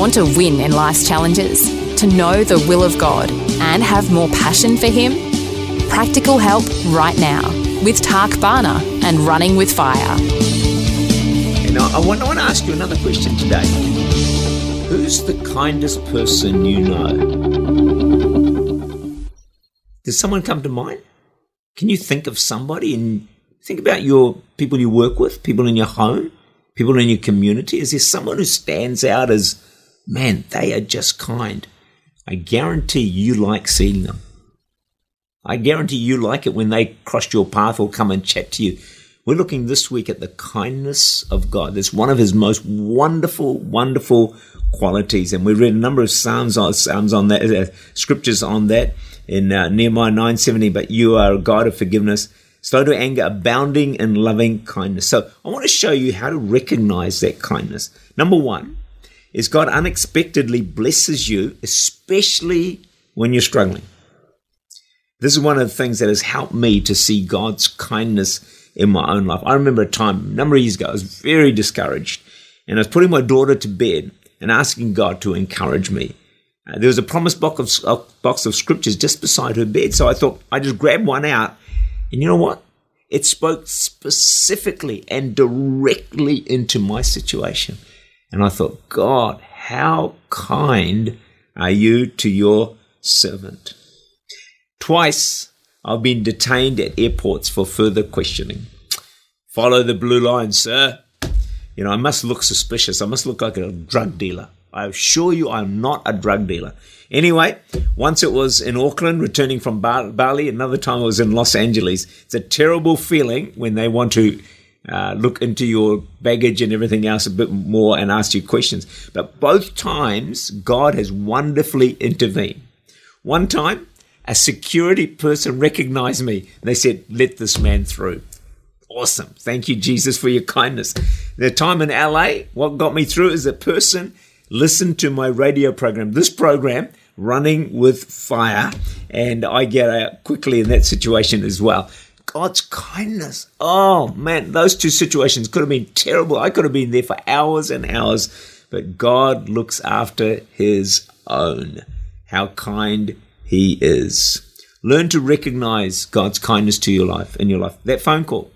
Want to win in life's challenges? To know the will of God and have more passion for Him? Practical help right now with Tak Bhana and Running with Fire. And I, I want to ask you another question today. Who's the kindest person you know? Does someone come to mind? Can you think of somebody and think about your people you work with, people in your home, people in your community? Is there someone who stands out as, man, they are just kind? I guarantee you like seeing them. I guarantee you like it when they cross your path or come and chat to you. We're looking this week at the kindness of God. That's one of his most wonderful, wonderful qualities. And we read a number of psalms on, psalms on that, uh, scriptures on that in uh, Nehemiah 9:70. But you are a God of forgiveness, slow to anger, abounding in loving kindness. So I want to show you how to recognize that kindness. Number one is God unexpectedly blesses you, especially when you're struggling. This is one of the things that has helped me to see God's kindness in my own life. I remember a time, a number of years ago, I was very discouraged and I was putting my daughter to bed and asking God to encourage me. Uh, there was a promise box of, box of scriptures just beside her bed. So I thought I just grabbed one out and you know what? It spoke specifically and directly into my situation. And I thought, God, how kind are you to your servant? Twice I've been detained at airports for further questioning. Follow the blue line, sir. You know, I must look suspicious. I must look like a drug dealer. I assure you I'm not a drug dealer. Anyway, once it was in Auckland, returning from Bali, another time it was in Los Angeles. It's a terrible feeling when they want to uh, look into your baggage and everything else a bit more and ask you questions. But both times, God has wonderfully intervened. One time, a security person recognized me. They said, Let this man through. Awesome. Thank you, Jesus, for your kindness. The time in LA, what got me through is a person listened to my radio program. This program, Running with Fire, and I get out quickly in that situation as well. God's kindness. Oh man, those two situations could have been terrible. I could have been there for hours and hours, but God looks after his own. How kind he is. Learn to recognize God's kindness to your life in your life. That phone call,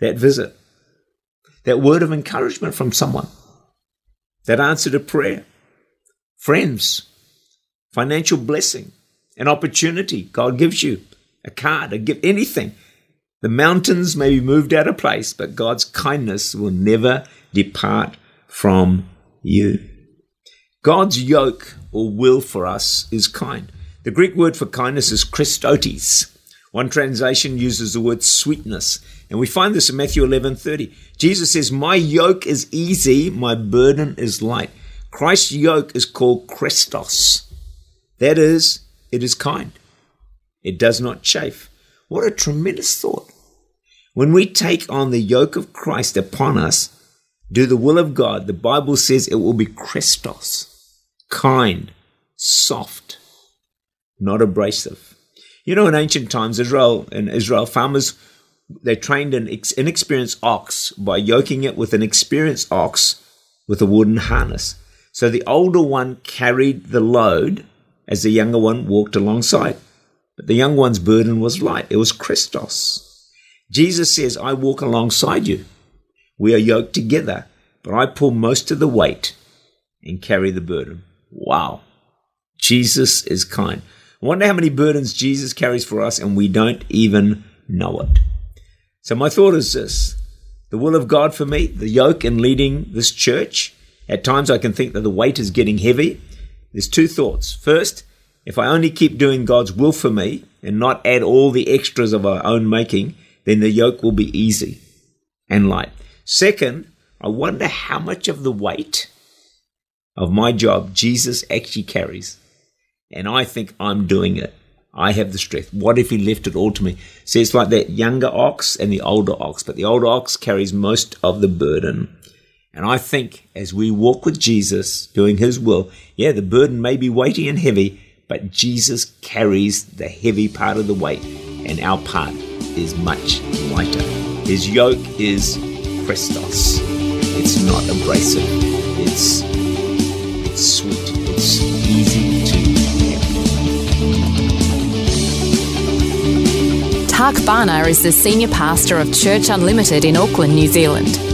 that visit, that word of encouragement from someone, that answer to prayer, friends, financial blessing, an opportunity God gives you a card, a gift, anything. The mountains may be moved out of place, but God's kindness will never depart from you. God's yoke or will for us is kind. The Greek word for kindness is Chrestotes. One translation uses the word sweetness, and we find this in Matthew 11:30. Jesus says, "My yoke is easy, my burden is light." Christ's yoke is called Chrestos. That is, it is kind. It does not chafe. What a tremendous thought. When we take on the yoke of Christ upon us, do the will of God, the Bible says it will be Chrestos, kind, soft, not abrasive. You know, in ancient times, Israel in Israel, farmers they trained an inexperienced ox by yoking it with an experienced ox with a wooden harness. So the older one carried the load as the younger one walked alongside. But the young one's burden was light. It was Chrestos. Jesus says, I walk alongside you. We are yoked together, but I pull most of the weight and carry the burden. Wow. Jesus is kind. I wonder how many burdens Jesus carries for us and we don't even know it. So my thought is this. The will of God for me, the yoke in leading this church. At times I can think that the weight is getting heavy. There's two thoughts. First, if I only keep doing God's will for me and not add all the extras of our own making, then the yoke will be easy and light. Second, I wonder how much of the weight of my job Jesus actually carries. And I think I'm doing it. I have the strength. What if he left it all to me? See, it's like that younger ox and the older ox, but the older ox carries most of the burden. And I think as we walk with Jesus, doing his will, yeah, the burden may be weighty and heavy, but Jesus carries the heavy part of the weight, and our part is much lighter. His yoke is Chrestos. It's not abrasive. It's it's sweet. It's easy to carry. Tak Bhana is the senior pastor of Church Unlimited in Auckland, New Zealand.